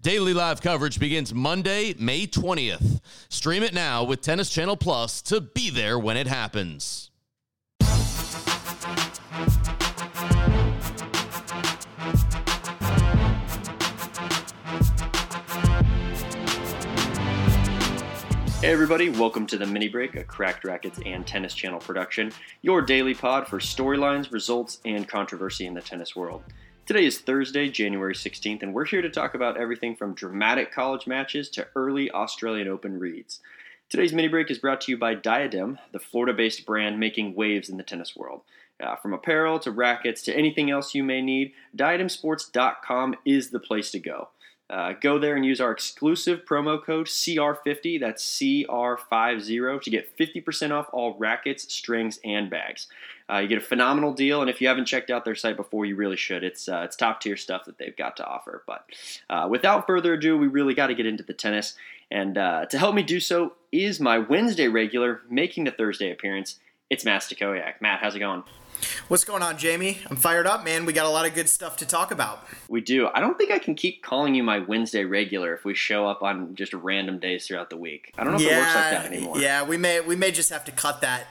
Daily live coverage begins Monday, May 20th. Stream it now with Tennis Channel Plus to be there when it happens. Hey everybody, welcome to the Mini Break, a Cracked Racquets and Tennis Channel production, your daily pod for storylines, results, and controversy in the tennis world. Today is Thursday, January 16th, and we're here to talk about everything from dramatic college matches to early Australian Open reads. Today's mini break is brought to you by Diadem, the Florida based brand making waves in the tennis world. Uh, from apparel to rackets to anything else you may need, diademsports.com is the place to go. Uh, go there and use our exclusive promo code CR50, that's CR50, to get 50% off all rackets, strings, and bags. Uh, you get a phenomenal deal, and if you haven't checked out their site before, you really should. It's uh, it's top tier stuff that they've got to offer. But uh, without further ado, we really got to get into the tennis. And uh, to help me do so is my Wednesday regular making the Thursday appearance. It's Matt Stakoyak. Matt, how's it going? What's going on, Jamie? I'm fired up, man. We got a lot of good stuff to talk about. We do. I don't think I can keep calling you my Wednesday regular if we show up on just random days throughout the week. I don't know if yeah, it works like that anymore. Yeah, we may we may just have to cut that.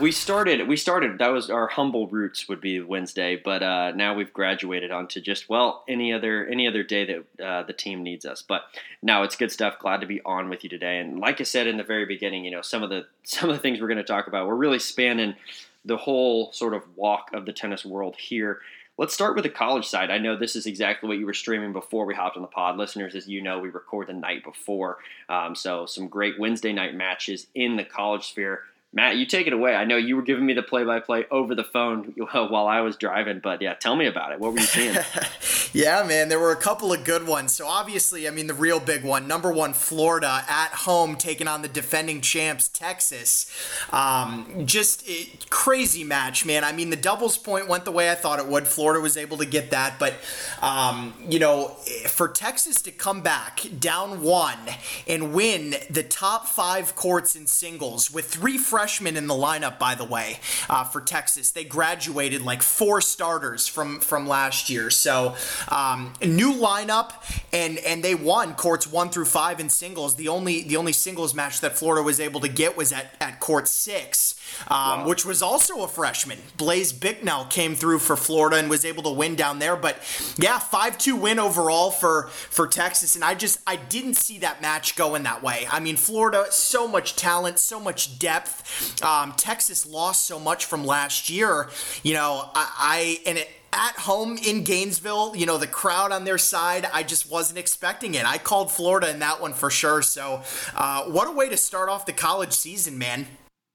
We started. We started. That was our humble roots would be Wednesday, but uh, now we've graduated onto just well any other any other day that uh, the team needs us. But now it's good stuff. Glad to be on with you today. And like I said in the very beginning, you know some of the some of the things we're going to talk about. We're really spanning the whole sort of walk of the tennis world here. Let's start with the college side. I know this is exactly what you were streaming before we hopped on the pod. Listeners, as you know, we record the night before. Um, so, some great Wednesday night matches in the college sphere. Matt, you take it away. I know you were giving me the play-by-play over the phone while I was driving, but yeah, tell me about it. What were you seeing? yeah, man, there were a couple of good ones. So obviously, I mean, the real big one, number one, Florida at home taking on the defending champs, Texas. Um, just it, crazy match, man. I mean, the doubles point went the way I thought it would. Florida was able to get that, but um, you know, for Texas to come back down one and win the top five courts in singles with three freshmen in the lineup, by the way, uh, for Texas. They graduated like four starters from from last year, so um, new lineup, and and they won courts one through five in singles. The only the only singles match that Florida was able to get was at at court six. Um, wow. which was also a freshman. Blaise Bicknell came through for Florida and was able to win down there. But yeah, five two win overall for for Texas, and I just I didn't see that match going that way. I mean, Florida so much talent, so much depth. Um, Texas lost so much from last year. You know, I, I and it at home in Gainesville, you know, the crowd on their side, I just wasn't expecting it. I called Florida in that one for sure. So, uh, what a way to start off the college season, man.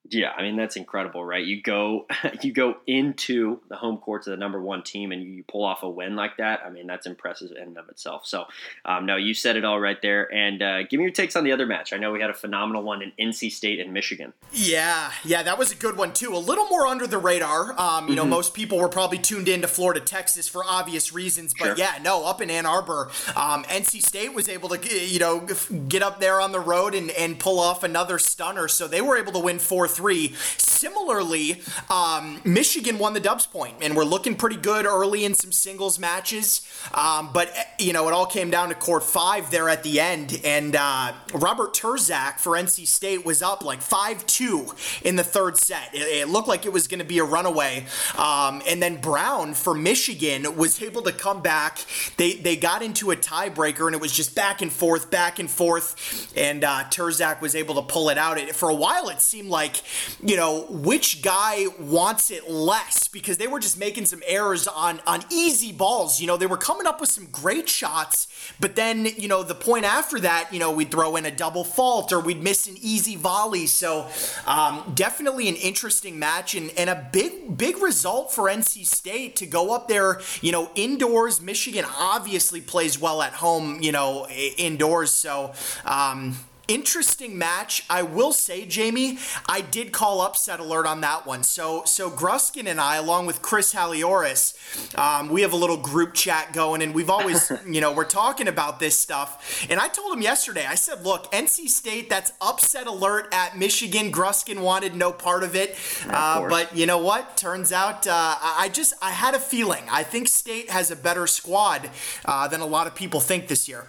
Yeah, I mean that's incredible, right? You go you go into the home courts of the number one team and you pull off a win like that. I mean that's impressive in and of itself. So, um, no, you said it all right there. And uh, give me your takes on the other match. I know we had a phenomenal one in NC State and Michigan. Yeah, yeah, that was a good one too. A little more under the radar. Um, you know, mm-hmm. most people were probably tuned into Florida, Texas for obvious reasons, but sure. yeah, no, up in Ann Arbor, um, NC State was able to you know get up there on the road and and pull off another stunner. So they were able to win four three. Similarly, um, Michigan won the Dubs point, and we're looking pretty good early in some singles matches. Um, but you know, it all came down to court five there at the end, and uh, Robert Turzak for NC State was up like five two in the third set. It, it looked like it was going to be a runaway, um, and then Brown for Michigan was able to come back. They they got into a tiebreaker, and it was just back and forth, back and forth, and uh, Turzak was able to pull it out. It, for a while, it seemed like you know, which guy wants it less because they were just making some errors on on easy balls. You know, they were coming up with some great shots, but then, you know, the point after that, you know, we'd throw in a double fault or we'd miss an easy volley. So, um, definitely an interesting match and, and a big, big result for NC State to go up there, you know, indoors. Michigan obviously plays well at home, you know, indoors. So, um, interesting match. I will say, Jamie, I did call upset alert on that one. So, so Gruskin and I, along with Chris Halioris, um, we have a little group chat going, and we've always, you know, we're talking about this stuff. And I told him yesterday, I said, look, NC State, that's upset alert at Michigan. Gruskin wanted no part of it, uh, but you know what? Turns out, uh, I just, I had a feeling. I think State has a better squad uh, than a lot of people think this year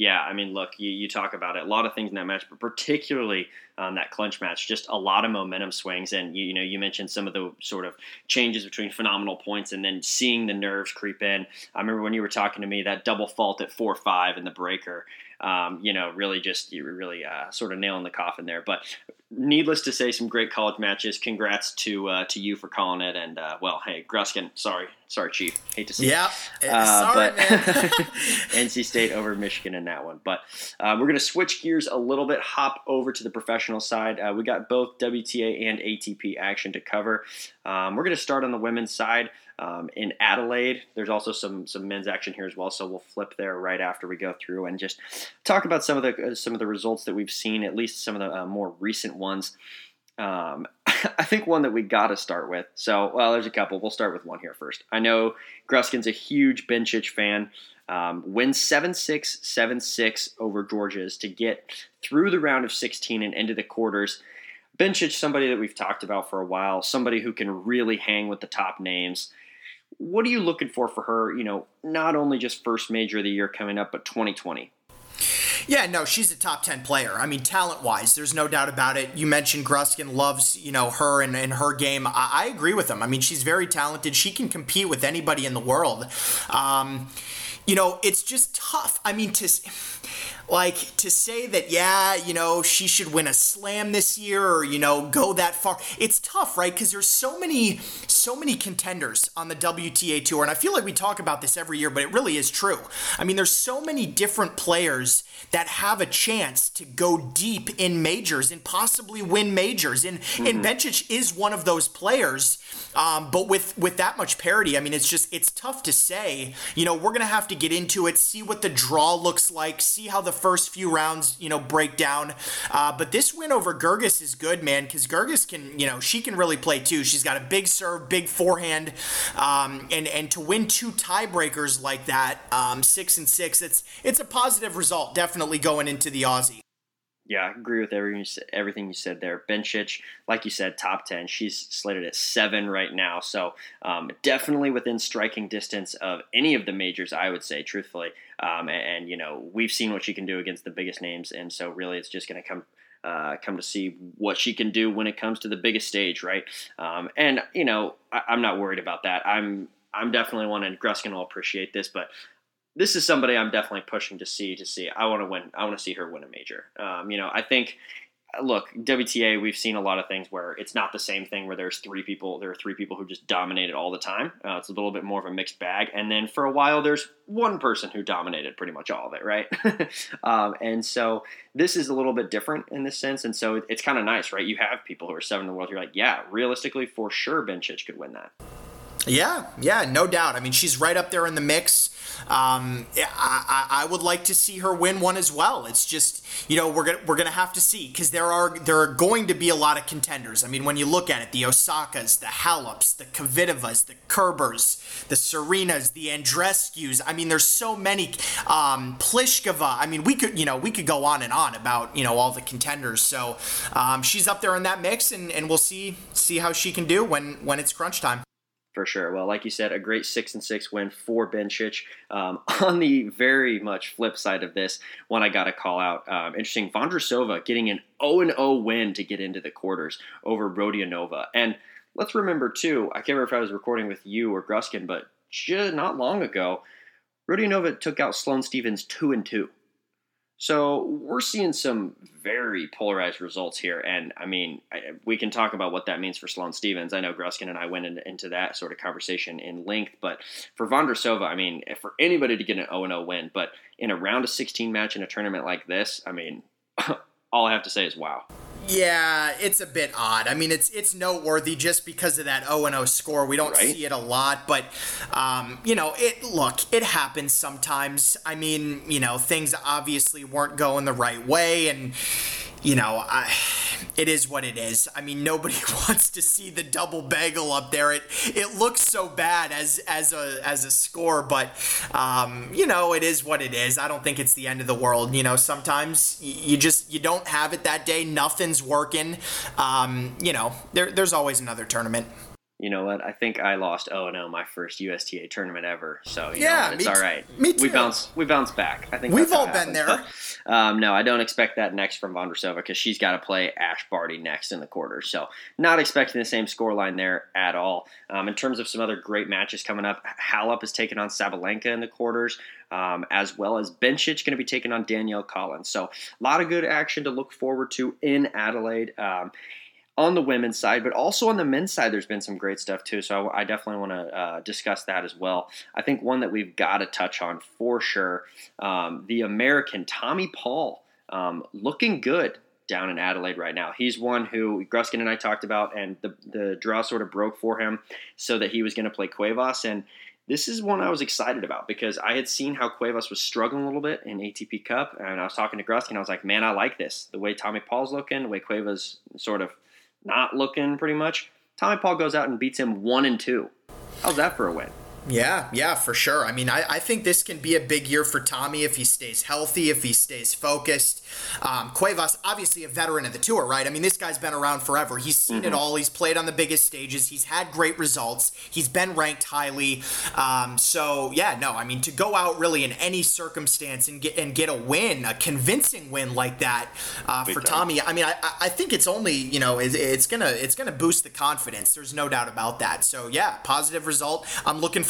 yeah, I mean, look, you, you talk about it, a lot of things in that match, but particularly um, that clinch match, just a lot of momentum swings. And, you, you, know, you mentioned some of the sort of changes between phenomenal points and then seeing the nerves creep in. I remember when you were talking to me, that double fault at 4 5 in the breaker, um, you know, really just, you really uh, sort of nailing the coffin there. But needless to say, some great college matches. Congrats to uh, to you for calling it. And uh, well, hey, Gruskin, sorry, sorry, Chief. Hate to see. Yeah, uh, sorry, but NC State over Michigan in that one. But uh, we're gonna switch gears a little bit, hop over to the professional side. Uh, we got both WTA and ATP action to cover. Um, we're gonna start on the women's side. Um, in Adelaide, there's also some some men's action here as well. So we'll flip there right after we go through and just talk about some of the uh, some of the results that we've seen, at least some of the uh, more recent ones. Um, I think one that we got to start with. So, well, there's a couple. We'll start with one here first. I know Gruskin's a huge Bencic fan. Um, wins 7 6, 7 6 over Goerges to get through the round of 16 and into the quarters. Bencic, somebody that we've talked about for a while, somebody who can really hang with the top names what are you looking for for her? You know, not only just first major of the year coming up, but 2020. Yeah, no, she's a top 10 player. I mean, talent wise, there's no doubt about it. You mentioned Gruskin loves, you know, her and, and her game. I, I, agree with him. I mean, she's very talented. She can compete with anybody in the world. Um, you know, it's just tough. I mean, to like to say that yeah you know she should win a slam this year or you know go that far it's tough right because there's so many so many contenders on the wta tour and i feel like we talk about this every year but it really is true i mean there's so many different players that have a chance to go deep in majors and possibly win majors and mm-hmm. and Bencic is one of those players um, but with with that much parity i mean it's just it's tough to say you know we're gonna have to get into it see what the draw looks like see how the first few rounds, you know, break down. Uh, but this win over Goerges is good, man, because Goerges can, you know, she can really play too. She's got a big serve, big forehand, um, and and to win two tiebreakers like that, um, six and six, it's it's a positive result, definitely going into the Aussie. Yeah, I agree with everything you said, everything you said there. Bencic, like you said, top 10. She's slated at seven right now. So um, definitely within striking distance of any of the majors, I would say, truthfully. Um, and, and, you know, we've seen what she can do against the biggest names. And so really it's just going to come. Uh, come to see what she can do when it comes to the biggest stage, right? Um, and you know, I, I'm not worried about that. I'm I'm definitely one, and Gruskin will appreciate this, but this is somebody I'm definitely pushing to see. To see, I want to win. I want to see her win a major. Um, you know, I think. Look, WTA, we've seen a lot of things where it's not the same thing where there's three people. There are three people who just dominated all the time. Uh, it's a little bit more of a mixed bag. And then for a while, there's one person who dominated pretty much all of it, right? um, and so this is a little bit different in this sense. And so it's kind of nice, right? You have people who are seven in the world. You're like, yeah, realistically, for sure, Bencic could win that. Yeah, yeah, no doubt. I mean, she's right up there in the mix. Um, I, I, would like to see her win one as well. It's just you know we're gonna we're gonna have to see because there are there are going to be a lot of contenders. I mean, when you look at it, the Osakas, the Haleps, the Kvitova's, the Kerbers, the Serenas, the Andreescu's. I mean, there's so many. Um, Pliskova. I mean, we could you know we could go on and on about you know all the contenders. So um, she's up there in that mix, and, and we'll see see how she can do when when it's crunch time for sure. Well, like you said, a great six and six win for Bencic. Um, on the very much flip side of this, one I got to call out. Um, interesting, Vondrousova getting an 0 0 win to get into the quarters over Rodionova. And let's remember too, I can't remember if I was recording with you or Gruskin, but just not long ago, Rodionova took out Sloane Stevens two and two. So we're seeing some very polarized results here, and I mean, I, we can talk about what that means for Sloane Stevens. I know Gruskin and I went in, into that sort of conversation in length, but for Vondrousova, I mean, for anybody to get an 0-0 win, but in a round of 16 match in a tournament like this, I mean, all I have to say is wow. Yeah, it's a bit odd. I mean, it's it's noteworthy just because of that 0 0 score. We don't right? see it a lot, but um, you know, it look, it happens sometimes. I mean, you know, things obviously weren't going the right way and you know, I, it is what it is. I mean, nobody wants to see the double bagel up there. It it looks so bad as as a as a score, but um, you know, it is what it is. I don't think it's the end of the world. You know, sometimes you just you don't have it that day. Nothing's working. Um, you know, there, there's always another tournament you know what? I think I lost 0 0 my first USTA tournament ever. So yeah, know, it's all right. Me too. We bounce we bounce back. I think we've all been there. But, um, no, I don't expect that next from Vondrousova because she's got to play Ash Barty next in the quarter. So not expecting the same score line there at all. Um, in terms of some other great matches coming up, Halep is taking on Sabalenka in the quarters. Um, as well as Bencic going to be taking on Danielle Collins. So a lot of good action to look forward to in Adelaide. Um, on the women's side, but also on the men's side, there's been some great stuff too. So I, I definitely want to uh, discuss that as well. I think one that we've got to touch on for sure um, the American Tommy Paul um, looking good down in Adelaide right now. He's one who Gruskin and I talked about, and the, the draw sort of broke for him so that he was going to play Cuevas. And this is one I was excited about because I had seen how Cuevas was struggling a little bit in ATP Cup, and I was talking to Gruskin. I was like, man, I like this. The way Tommy Paul's looking, the way Cuevas sort of not looking pretty much. Tommy Paul goes out and beats him one and two. How's that for a win? Yeah, yeah, for sure. I mean, I, I think this can be a big year for Tommy if he stays healthy, if he stays focused. Um, Cuevas, obviously a veteran of the tour, right? I mean, this guy's been around forever. He's seen mm-hmm. it all. He's played on the biggest stages. He's had great results. He's been ranked highly. Um, so yeah, no, I mean, to go out really in any circumstance and get and get a win, a convincing win like that uh, for. Tommy, I mean, I, I think it's only you know it, it's gonna it's gonna boost the confidence. There's no doubt about that. So yeah, positive result. I'm looking for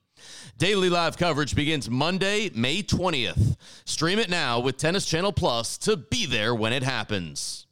Daily live coverage begins Monday, May 20th. Stream it now with Tennis Channel Plus to be there when it happens.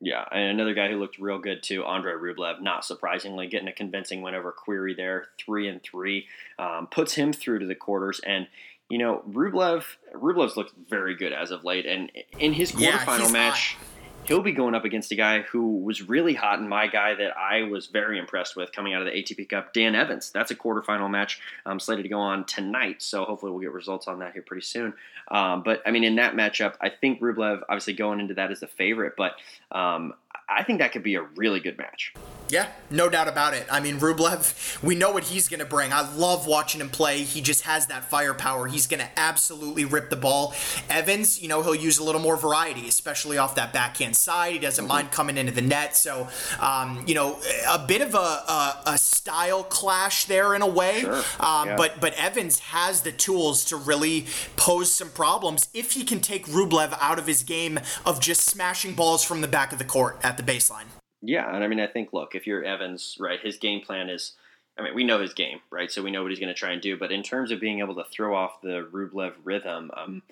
Yeah, and another guy who looked real good too, Andre Rublev. Not surprisingly, getting a convincing win over Querrey there, three and three, um, puts him through to the quarters. And you know, Rublev, Rublev's looked very good as of late. And in his quarterfinal yeah, match. Hot he'll be going up against a guy who was really hot and my guy that I was very impressed with coming out of the ATP Cup, Dan Evans. That's a quarterfinal match um, slated to go on tonight, so hopefully we'll get results on that here pretty soon. Um, but I mean, in that matchup, I think Rublev obviously going into that as the favorite, but um, I think that could be a really good match. Yeah, no doubt about it. I mean, Rublev, we know what he's going to bring. I love watching him play. He just has that firepower. He's going to absolutely rip the ball. Evans, you know, he'll use a little more variety, especially off that backhand side. He doesn't mm-hmm. mind coming into the net. So, um, you know, a bit of a, a, a, style clash there in a way. Sure. Um, yeah. But but Evans has the tools to really pose some problems if he can take Rublev out of his game of just smashing balls from the back of the court at the baseline. Yeah, and I mean, I think look, if you're Evans, right, his game plan is. I mean, we know his game, right? So we know what he's going to try and do. But in terms of being able to throw off the Rublev rhythm, um,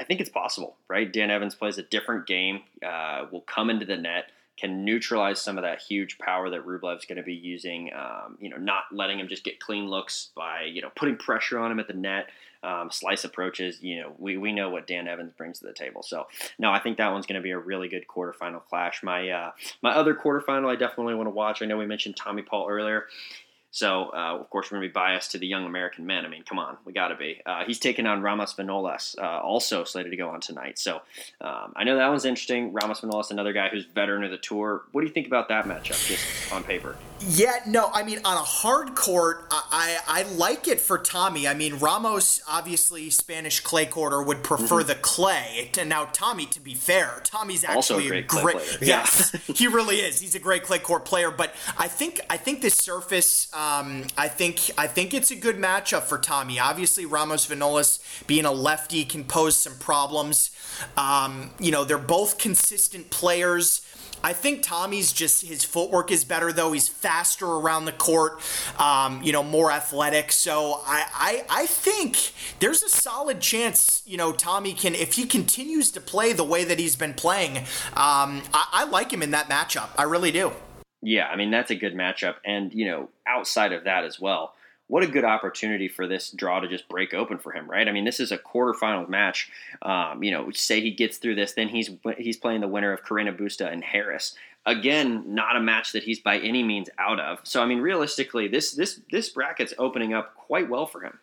I think it's possible, right? Dan Evans plays a different game, uh, will come into the net, can neutralize some of that huge power that Rublev's going to be using. Um, you know, not letting him just get clean looks by you know putting pressure on him at the net um, slice approaches. You know, we, we know what Dan Evans brings to the table. So no, I think that one's going to be a really good quarterfinal clash. My uh, my other quarterfinal, I definitely want to watch. I know we mentioned Tommy Paul earlier. So, uh, of course, we're going to be biased to the young American men. I mean, come on, we got to be. Uh, he's taking on Ramos Vinolas, uh, also slated to go on tonight. So, um, I know that one's interesting. Ramos Vinolas, another guy who's veteran of the tour. What do you think about that matchup, just on paper? Yeah, no, I mean, on a hard court, I, I, I like it for Tommy. I mean, Ramos, obviously, Spanish clay quarter would prefer mm-hmm. the clay. And now, Tommy, to be fair, Tommy's actually a great, great Yes, he really is. He's a great clay court player. But I think I think this surface. Um, Um, I think I think it's a good matchup for Tommy. Obviously, Ramos Vinolas being a lefty can pose some problems. Um, you know, they're both consistent players. I think Tommy's just his footwork is better though. He's faster around the court, um, you know, more athletic. So I, I I think there's a solid chance, you know, Tommy can if he continues to play the way that he's been playing. Um, I, I like him in that matchup. I really do. Yeah, I mean that's a good matchup, and you know, outside of that as well what a good opportunity for this draw to just break open for him, right? I mean, this is a quarterfinal match. Um, you know, say he gets through this, then he's he's playing the winner of Carreño Busta and Harris. Again, not a match that he's by any means out of. So, I mean, realistically, this this this bracket's opening up quite well for him.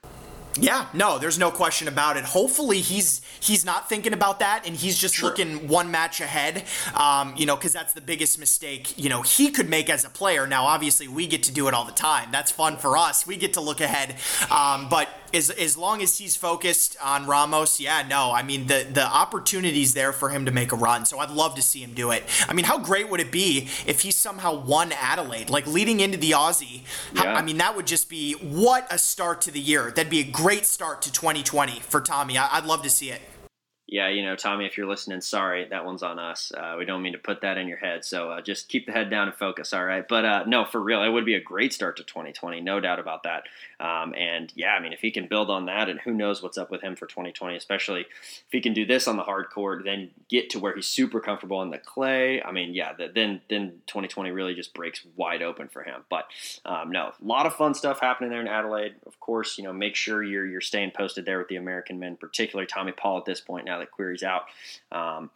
Yeah, no, there's no question about it. Hopefully, he's he's not thinking about that, and he's just True. looking one match ahead. Um, you know, because that's the biggest mistake you know he could make as a player. Now, obviously, we get to do it all the time. That's fun for us. We get to look ahead, um, but as as long as he's focused on Ramos, yeah, no, I mean the the opportunity's there for him to make a run. So I'd love to see him do it. I mean, how great would it be if he somehow won Adelaide, like leading into the Aussie? How. I mean, that would just be what a start to the year. That'd be a great start to 2020 for Tommy. I, I'd love to see it yeah, you know, Tommy, if you're listening, sorry, that one's on us. Uh, we don't mean to put that in your head. So uh, just keep the head down and focus, all right? But uh, no, for real, it would be a great start to 2020, no doubt about that. Um, and yeah, I mean, if he can build on that, and who knows what's up with him for 2020, especially if he can do this on the hard court, then get to where he's super comfortable on the clay. I mean, yeah, the, then then 2020 really just breaks wide open for him. But um, no, a lot of fun stuff happening there in Adelaide. Of course, you know, make sure you're you're staying posted there with the American men, particularly Tommy Paul at this point now that Querrey's out. Um,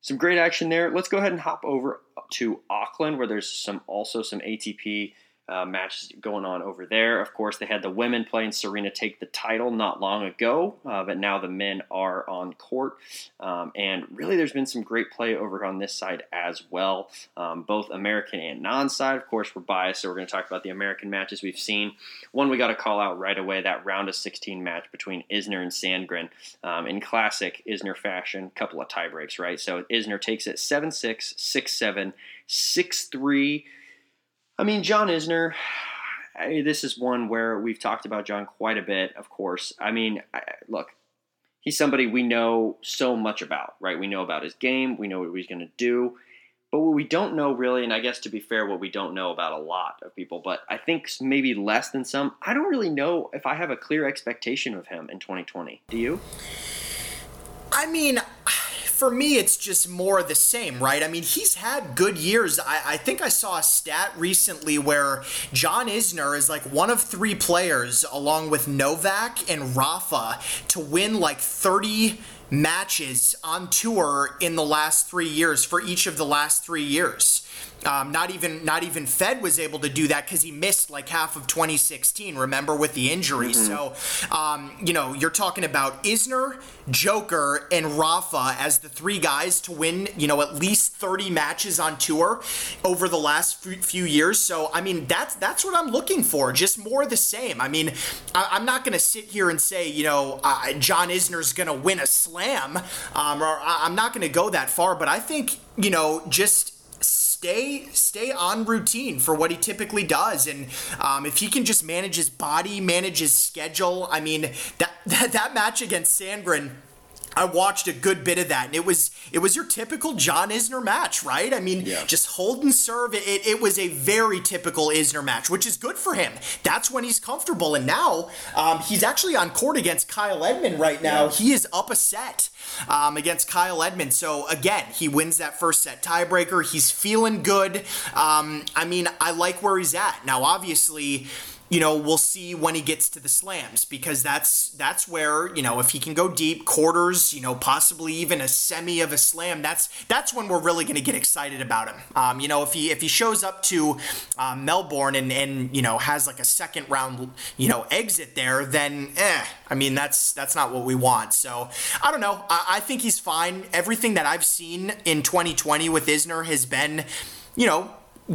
some great action there. Let's go ahead and hop over to Auckland, where there's some also some ATP uh, matches going on over there. Of course, they had the women playing Serena take the title not long ago, uh, but now the men are on court. Um, and really, there's been some great play over on this side as well, um, both American and non side. Of course, we're biased, so we're going to talk about the American matches we've seen. One we got to call out right away that round of 16 match between Isner and Sandgren. Um, in classic Isner fashion, couple of tie breaks, right? So Isner takes it 7 6, 6 7, 6 3. I mean, John Isner, I, this is one where we've talked about John quite a bit, of course. I mean, I, look, he's somebody we know so much about, right? We know about his game, we know what he's going to do. But what we don't know really, and I guess to be fair, what we don't know about a lot of people, but I think maybe less than some, I don't really know if I have a clear expectation of him in 2020. Do you? I mean, for me, it's just more the same, right? I mean, he's had good years. I, I think I saw a stat recently where John Isner is like one of three players, along with Novak and Rafa, to win like 30 matches on tour in the last three years for each of the last three years. Um, not even not even Fed was able to do that because he missed like half of 2016. Remember with the injury. Mm-hmm. So um, you know you're talking about Isner, Joker, and Rafa as the three guys to win you know at least 30 matches on tour over the last few years. So I mean that's that's what I'm looking for. Just more the same. I mean I, am not going to sit here and say you know uh, John Isner's going to win a slam, um, or I'm not going to go that far. But I think you know just stay stay on routine for what he typically does and um, if he can just manage his body manage his schedule i mean that that, that match against sandgren I watched a good bit of that, and it was it was your typical John Isner match, right? I mean, yeah. just hold and serve. It, it was a very typical Isner match, which is good for him. That's when he's comfortable, and now um, he's actually on court against Kyle Edmund right now. Yeah. He is up a set um, against Kyle Edmund. So again, he wins that first set tiebreaker. He's feeling good. Um, I mean, I like where he's at now. Obviously you know we'll see when he gets to the slams because that's that's where you know if he can go deep quarters you know possibly even a semi of a slam that's that's when we're really going to get excited about him. Um, you know if he if he shows up to uh, melbourne and and you know has like a second round you know exit there then eh i mean that's that's not what we want. So i don't know. I, I think he's fine. Everything that i've seen in 2020 with isner has been you know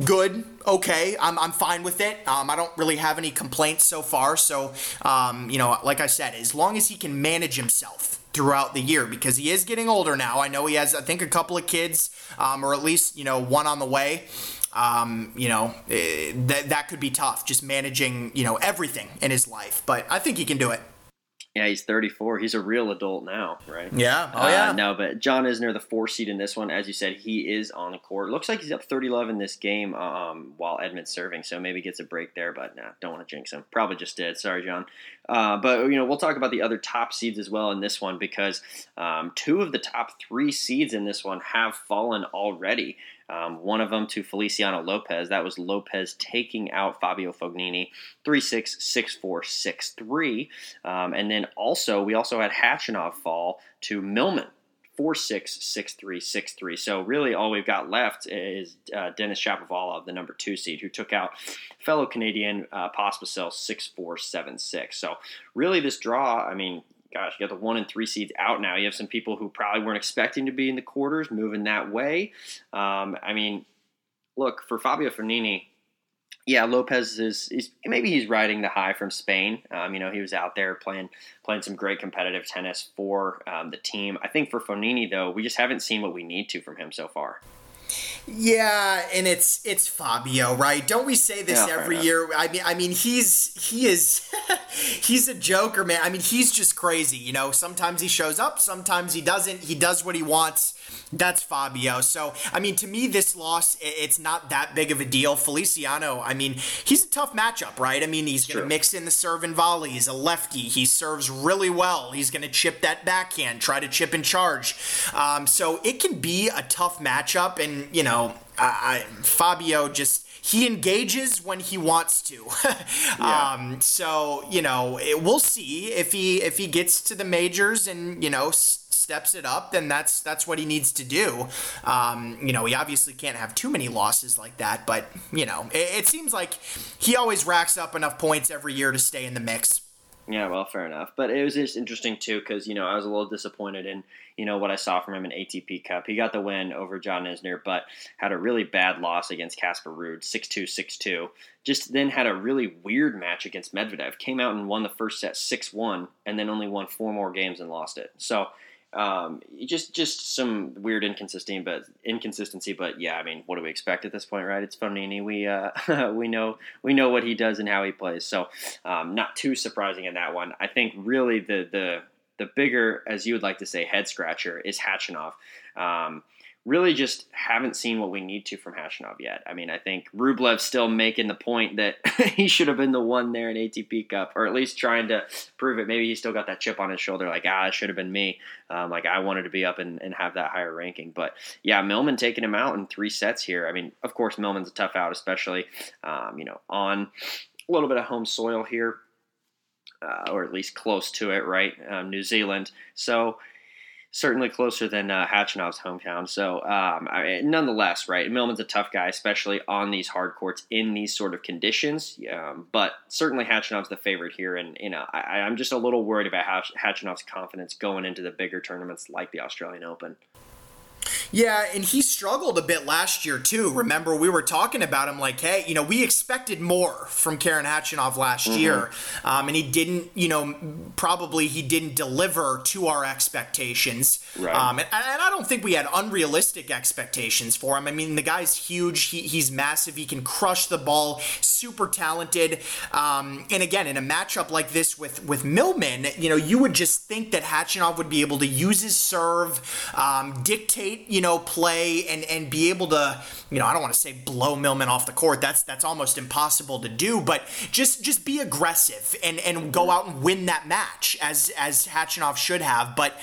good, okay. I'm, I'm fine with it. Um, I don't really have any complaints so far. So, um, you know, like I said, as long as he can manage himself, throughout the year because he is getting older now. I know he has, I think, a couple of kids, um, or at least you know one on the way. Um, you know eh, that that could be tough, just managing you know everything in his life. But I think he can do it. Yeah, he's 34. He's a real adult now, right? Yeah. Oh, yeah. Uh, no, but John Isner, the four seed in this one, as you said, he is on the court. Looks like he's up 30 love in this game um, while Edmund's serving, so maybe gets a break there, but nah, don't want to jinx him. Probably just did. Sorry, John. Uh, but, you know, we'll talk about the other top seeds as well in this one because um, two of the top three seeds in this one have fallen already. Um, one of them to Feliciano Lopez. That was Lopez taking out Fabio Fognini, 3 6, 6 4, 6 3. Um, and then also, we also had Khachanov fall to Millman, 4 6, 6 3, 6 3. So really, all we've got left is uh, Denis Shapovalov, the number two seed, who took out fellow Canadian uh, Pospisil 6 4, 7 6. So really, this draw, I mean, gosh, you got the one and three seeds out now. You have some people who probably weren't expecting to be in the quarters moving that way. Um, I mean, look for Fabio Fognini. Yeah, Lopez is, is maybe he's riding the high from Spain. Um, you know, he was out there playing playing some great competitive tennis for um, the team. I think for Fognini though, we just haven't seen what we need to from him so far. Yeah, and it's it's Fabio, right? Don't we say this Yeah, every year? I mean, I mean, he's he is he's a joker, man. I mean, he's just crazy. You know, sometimes he shows up, sometimes he doesn't. He does what he wants. That's Fabio. So, I mean, to me, this loss, it's not that big of a deal. Feliciano, I mean, he's a tough matchup, right? I mean, he's going to mix in the serve and volley. He's a lefty. He serves really well. He's going to chip that backhand, try to chip and charge. Um, so it can be a tough matchup, and you know, I, I, Fabio just he engages when he wants to. Yeah. um, so you know, it, we'll see if he if he gets to the majors and you know steps it up, then that's that's what he needs to do. Um, you know, he obviously can't have too many losses like that, but you know, it, it seems like he always racks up enough points every year to stay in the mix. Yeah, well, fair enough. But it was just interesting too because you know I was a little disappointed in you know what I saw from him in ATP Cup. He got the win over John Isner, but had a really bad loss against Casper Ruud, 6-2, 6-2. Just then had a really weird match against Medvedev. Came out and won the first set 6-1, and then only won four more games and lost it. So um, just just some weird inconsistency, but inconsistency. But yeah, I mean, what do we expect at this point, right? It's Fognini. We uh, we know we know what he does and how he plays. So um, not too surprising in that one. I think really the the the bigger, as you would like to say, head scratcher is Khachanov. Um, really just haven't seen what we need to from Khachanov yet. I mean, I think Rublev's still making the point that he should have been the one there in ATP Cup, or at least trying to prove it. Maybe he still got that chip on his shoulder, like, ah, it should have been me. Um, like, I wanted to be up and, and have that higher ranking. But yeah, Millman taking him out in three sets here. I mean, of course, Millman's a tough out, especially, um, you know, on a little bit of home soil here. Uh, or at least close to it, right? Um, New Zealand. So, certainly closer than uh, Khachanov's hometown. So, um, I, nonetheless, right, Millman's a tough guy, especially on these hard courts in these sort of conditions. Um, but certainly Khachanov's the favorite here, and you know, I, I'm just a little worried about Hatch- Khachanov's confidence going into the bigger tournaments like the Australian Open. Yeah, and he struggled a bit last year too. Remember, we were talking about him like, hey, you know, we expected more from Karen Khachanov last year, um, and he didn't. You know, probably he didn't deliver to our expectations. Right. Um, and, and I don't think we had unrealistic expectations for him. I mean, the guy's huge. He, he's massive. He can crush the ball. Super talented. Um, and again, in a matchup like this with with Millman, you know, you would just think that Khachanov would be able to use his serve, um, dictate, you know, play, and and be able to, you know, I don't want to say blow Millman off the court. That's that's almost impossible to do. But just just be aggressive and and go out and win that match as as Khachanov should have. But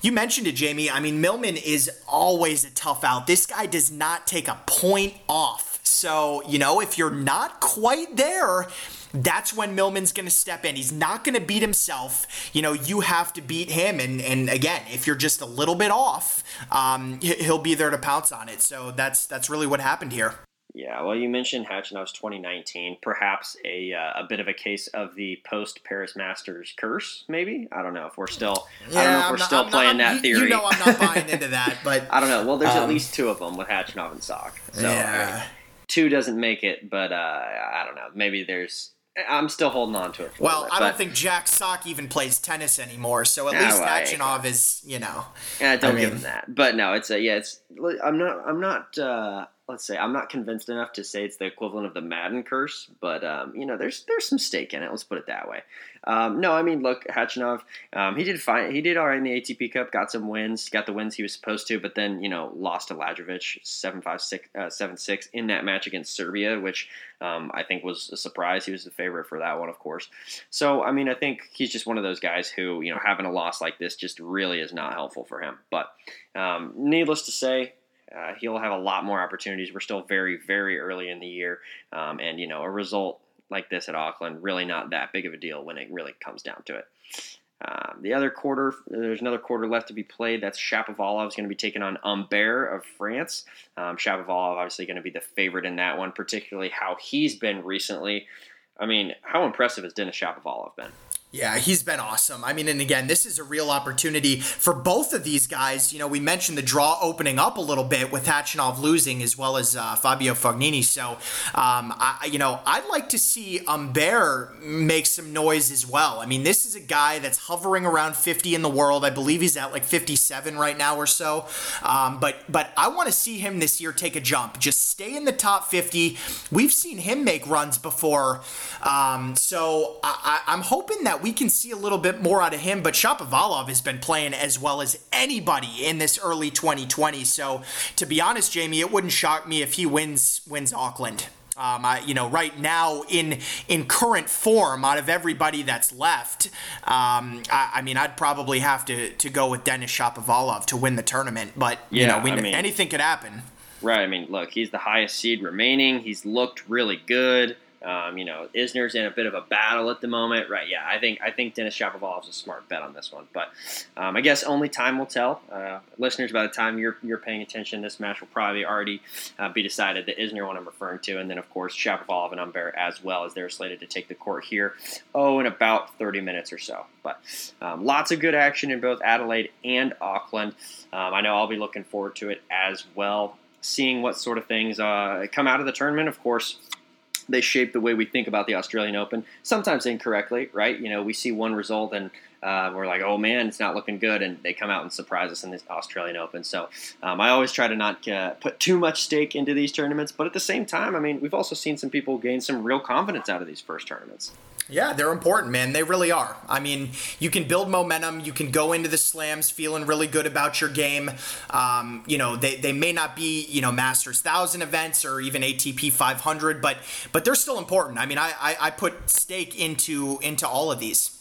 you mentioned it, Jamie. I mean, Millman is always a tough out. This guy does not take a point off. So, you know, if you're not quite there, that's when Millman's going to step in. He's not going to beat himself. You know, you have to beat him. And, and again, if you're just a little bit off, um, he- he'll be there to pounce on it. So that's that's really what happened here. Yeah, well, you mentioned Khachanov's 2019, perhaps a uh, a bit of a case of the post Paris Masters curse, maybe. I don't know if we're still. I don't know if I'm we're not- still I'm playing I'm- that you- theory. You know, I'm not buying into that, but I don't know. Well, there's at Um, least two of them with Hatchinov and Sock. So I Yeah. mean, two doesn't make it, but uh, I don't know. Maybe there's I'm still holding on to it. Well, I don't think Jack Sock even plays tennis anymore, so at least Khachanov is, you know. Yeah, don't I mean, give him that. But no, it's a yeah. It's I'm not I'm not uh, let's say I'm not convinced enough to say it's the equivalent of the Madden curse, but um, you know, there's there's some stake in it. Let's put it that way. Um, no, I mean, look, Khachanov, um, he did fine. He did all right in the ATP Cup, got some wins, got the wins he was supposed to, but then you know lost to Lajovic seven five six uh, seven six in that match against Serbia, which um, I think was a surprise. He was the favorite for that one, of course. So I mean, I think he's just one of those guys who you know having a loss like this just really is not helpful for him. But um, needless to say, uh, he'll have a lot more opportunities. We're still very, very early in the year, um, and you know, a result like this at Auckland really not that big of a deal when it really comes down to it. Uh, the other quarter, there's another quarter left to be played. That's Shapovalov is going to be taking on Humbert of France. Um, Shapovalov obviously going to be the favorite in that one, particularly how he's been recently. I mean, how impressive has Denis Shapovalov been? Yeah, he's been awesome. I mean, and again, this is a real opportunity for both of these guys. You know, we mentioned the draw opening up a little bit with Khachanov losing as well as uh, Fabio Fognini. So, um, I, you know, I'd like to see Humbert make some noise as well. I mean, this is a guy that's hovering around 50 in the world. I believe he's at like 57 right now or so. Um, but but I want to see him this year take a jump. Just stay in the top 50. We've seen him make runs before. Um, so I, I'm hoping that we can see a little bit more out of him. But Shapovalov has been playing as well as anybody in this early 2020. So to be honest, Jamie, it wouldn't shock me if he wins wins Auckland. Um, I, you know, right now in in current form, out of everybody that's left, um, I, I, mean, I'd probably have to, to go with Denis Shapovalov to win the tournament. But you yeah, know, we, I mean, anything could happen. Right. I mean, look, he's the highest seed remaining. He's looked really good. Um, you know, Isner's in a bit of a battle at the moment, right? Yeah, I think I think Denis Shapovalov is a smart bet on this one, but um, I guess only time will tell. Uh, listeners, by the time you're you're paying attention, this match will probably already uh, be decided. The Isner one I'm referring to, and then of course Shapovalov and Humbert as well as they're slated to take the court here. Oh, in about 30 minutes or so. But um, lots of good action in both Adelaide and Auckland. Um, I know I'll be looking forward to it as well seeing what sort of things uh, come out of the tournament. Of course, they shape the way we think about the Australian Open, sometimes incorrectly, right? You know, we see one result and uh, we're like, oh man, it's not looking good, and they come out and surprise us in the Australian Open. So um, I always try to not uh, put too much stake into these tournaments, but at the same time, I mean, we've also seen some people gain some real confidence out of these first tournaments. Yeah, they're important, man. They really are. I mean, you can build momentum. You can go into the slams feeling really good about your game. Um, you know, they, they may not be, you know, Masters 1000 events or even ATP 500, but but they're still important. I mean, I, I, I put stake into into all of these.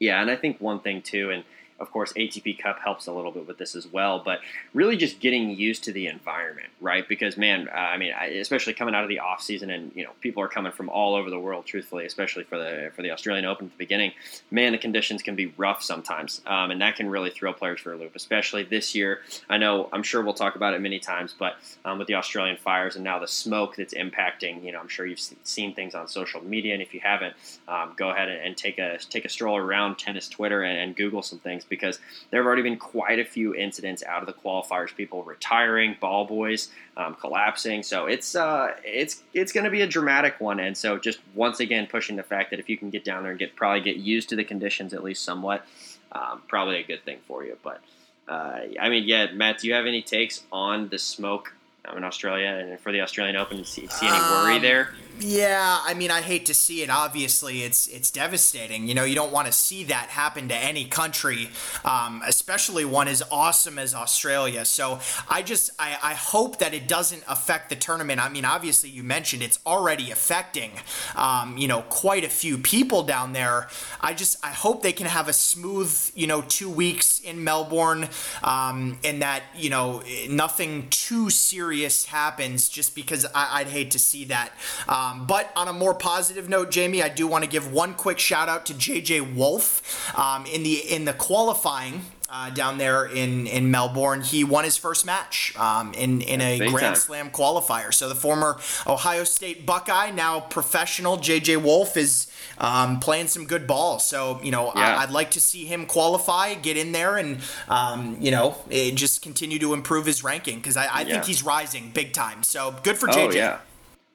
Yeah, and I think one thing too, and of course, ATP Cup helps a little bit with this as well, but really just getting used to the environment, right? Because man, uh, I mean, especially coming out of the off season, and you know, people are coming from all over the world. Truthfully, especially for the for the Australian Open at the beginning, man, the conditions can be rough sometimes, um, and that can really throw players for a loop. Especially this year, I know I'm sure we'll talk about it many times, but um, with the Australian fires and now the smoke that's impacting, you know, I'm sure you've seen things on social media, and if you haven't, um, go ahead and, and, take a take a stroll around tennis Twitter and, and Google some things because there have already been quite a few incidents out of the qualifiers, people retiring, ball boys um, collapsing. So it's uh, it's it's going to be a dramatic one, and so just once again pushing the fact that if you can get down there and get probably get used to the conditions at least somewhat, um, probably a good thing for you. But uh, I mean, yeah, Matt, do you have any takes on the smoke in Australia and for the Australian Open? See, see any worry um, there? Yeah, I mean, I hate to see it. Obviously, it's it's devastating. You know, you don't want to see that happen to any country, um, especially one as awesome as Australia. So I just I, I hope that it doesn't affect the tournament. I mean, obviously, you mentioned it's already affecting, um, you know, quite a few people down there. I just I hope they can have a smooth, you know, two weeks in Melbourne, um, and that you know nothing too serious happens. Just because I, would hate to see that. Um, um, but on a more positive note, Jamie, I do want to give one quick shout out to JJ Wolf um, in the in the qualifying. Uh, down there in, in Melbourne, he won his first match um, in in a Grand time. Slam qualifier. So the former Ohio State Buckeye, now professional JJ Wolf, is um, playing some good ball. So you know, yeah. I, would like to see him qualify, get in there, and um, you know, just continue to improve his ranking because I, I yeah. think he's rising big time. So good for JJ. Oh, yeah.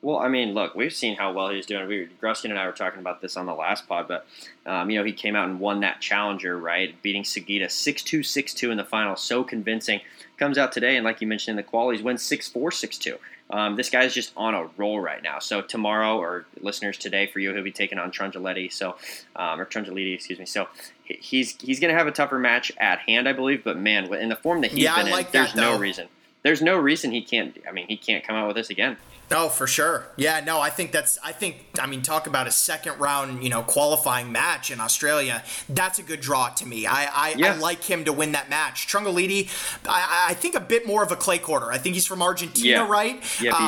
Well, I mean, look, we've seen how well he's doing. We, Gruskin and I were talking about this on the last pod, but um, you know, he came out and won that challenger, right? Beating Sugita 6-2, 6-2 in the final, so convincing. Comes out today, and like you mentioned in the qualies, wins 6-4, 6-2. Um, this guy's just on a roll right now. So tomorrow, or listeners today for you, he'll be taking on Trungelliti. So, um, or Trungelliti, excuse me. So he's he's going to have a tougher match at hand, I believe. But man, in the form that he's yeah, been like in, that, there's though. no reason. There's no reason he can't. I mean, he can't come out with this again. Oh, for sure. Yeah, no, I think that's, I think, I mean, talk about a second round, you know, qualifying match in Australia. That's a good draw to me. I, I, Yeah. I like him to win that match. Trungelliti, I, I think a bit more of a clay quarter. I think he's from Argentina, Yeah. right? Yep, he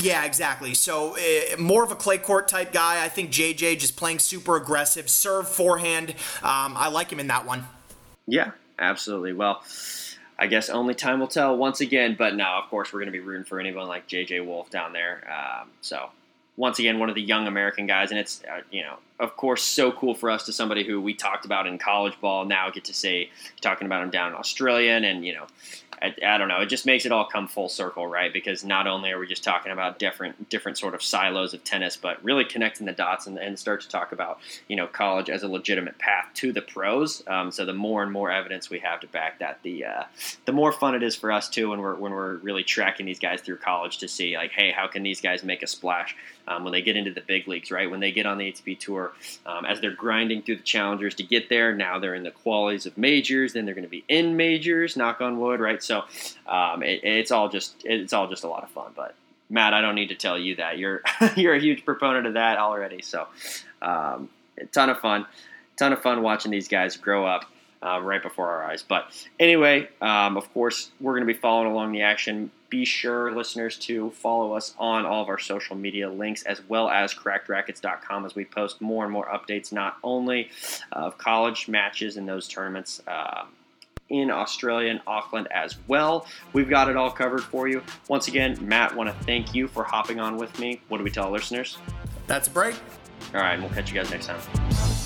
is. Yeah, exactly. So uh, more of a clay court type guy. I think JJ just playing super aggressive, serve forehand. Um, I like him in that one. Yeah, absolutely. Well, I guess only time will tell once again. But no, of course, we're going to be rooting for anyone like JJ Wolf down there. Um, so once again, one of the young American guys, and it's uh, you know, of course, so cool for us to somebody who we talked about in college ball now get to say talking about him down in Australia, and you know. I, I don't know. It just makes it all come full circle, right? Because not only are we just talking about different different sort of silos of tennis, but really connecting the dots and, and start to talk about you know college as a legitimate path to the pros. Um, so the more and more evidence we have to back that, the uh, the more fun it is for us too when we're when we're really tracking these guys through college to see like, hey, how can these guys make a splash um, when they get into the big leagues, right? When they get on the ATP tour, um, as they're grinding through the challengers to get there. Now they're in the qualities of majors. Then they're going to be in majors. Knock on wood, right? So um, it, it's all just it's all just a lot of fun. But Matt, I don't need to tell you that you're you're a huge proponent of that already. So um, a ton of fun, ton of fun watching these guys grow up. Uh, right before our eyes. But anyway, um, of course, we're going to be following along the action. Be sure, listeners, to follow us on all of our social media links as well as crackedracquets.com as we post more and more updates, not only of college matches and those tournaments. Um, in Australia and Auckland as well. We've got it all covered for you. Once again, Matt, want to thank you for hopping on with me. What do we tell listeners? That's a break. All right, and we'll catch you guys next time.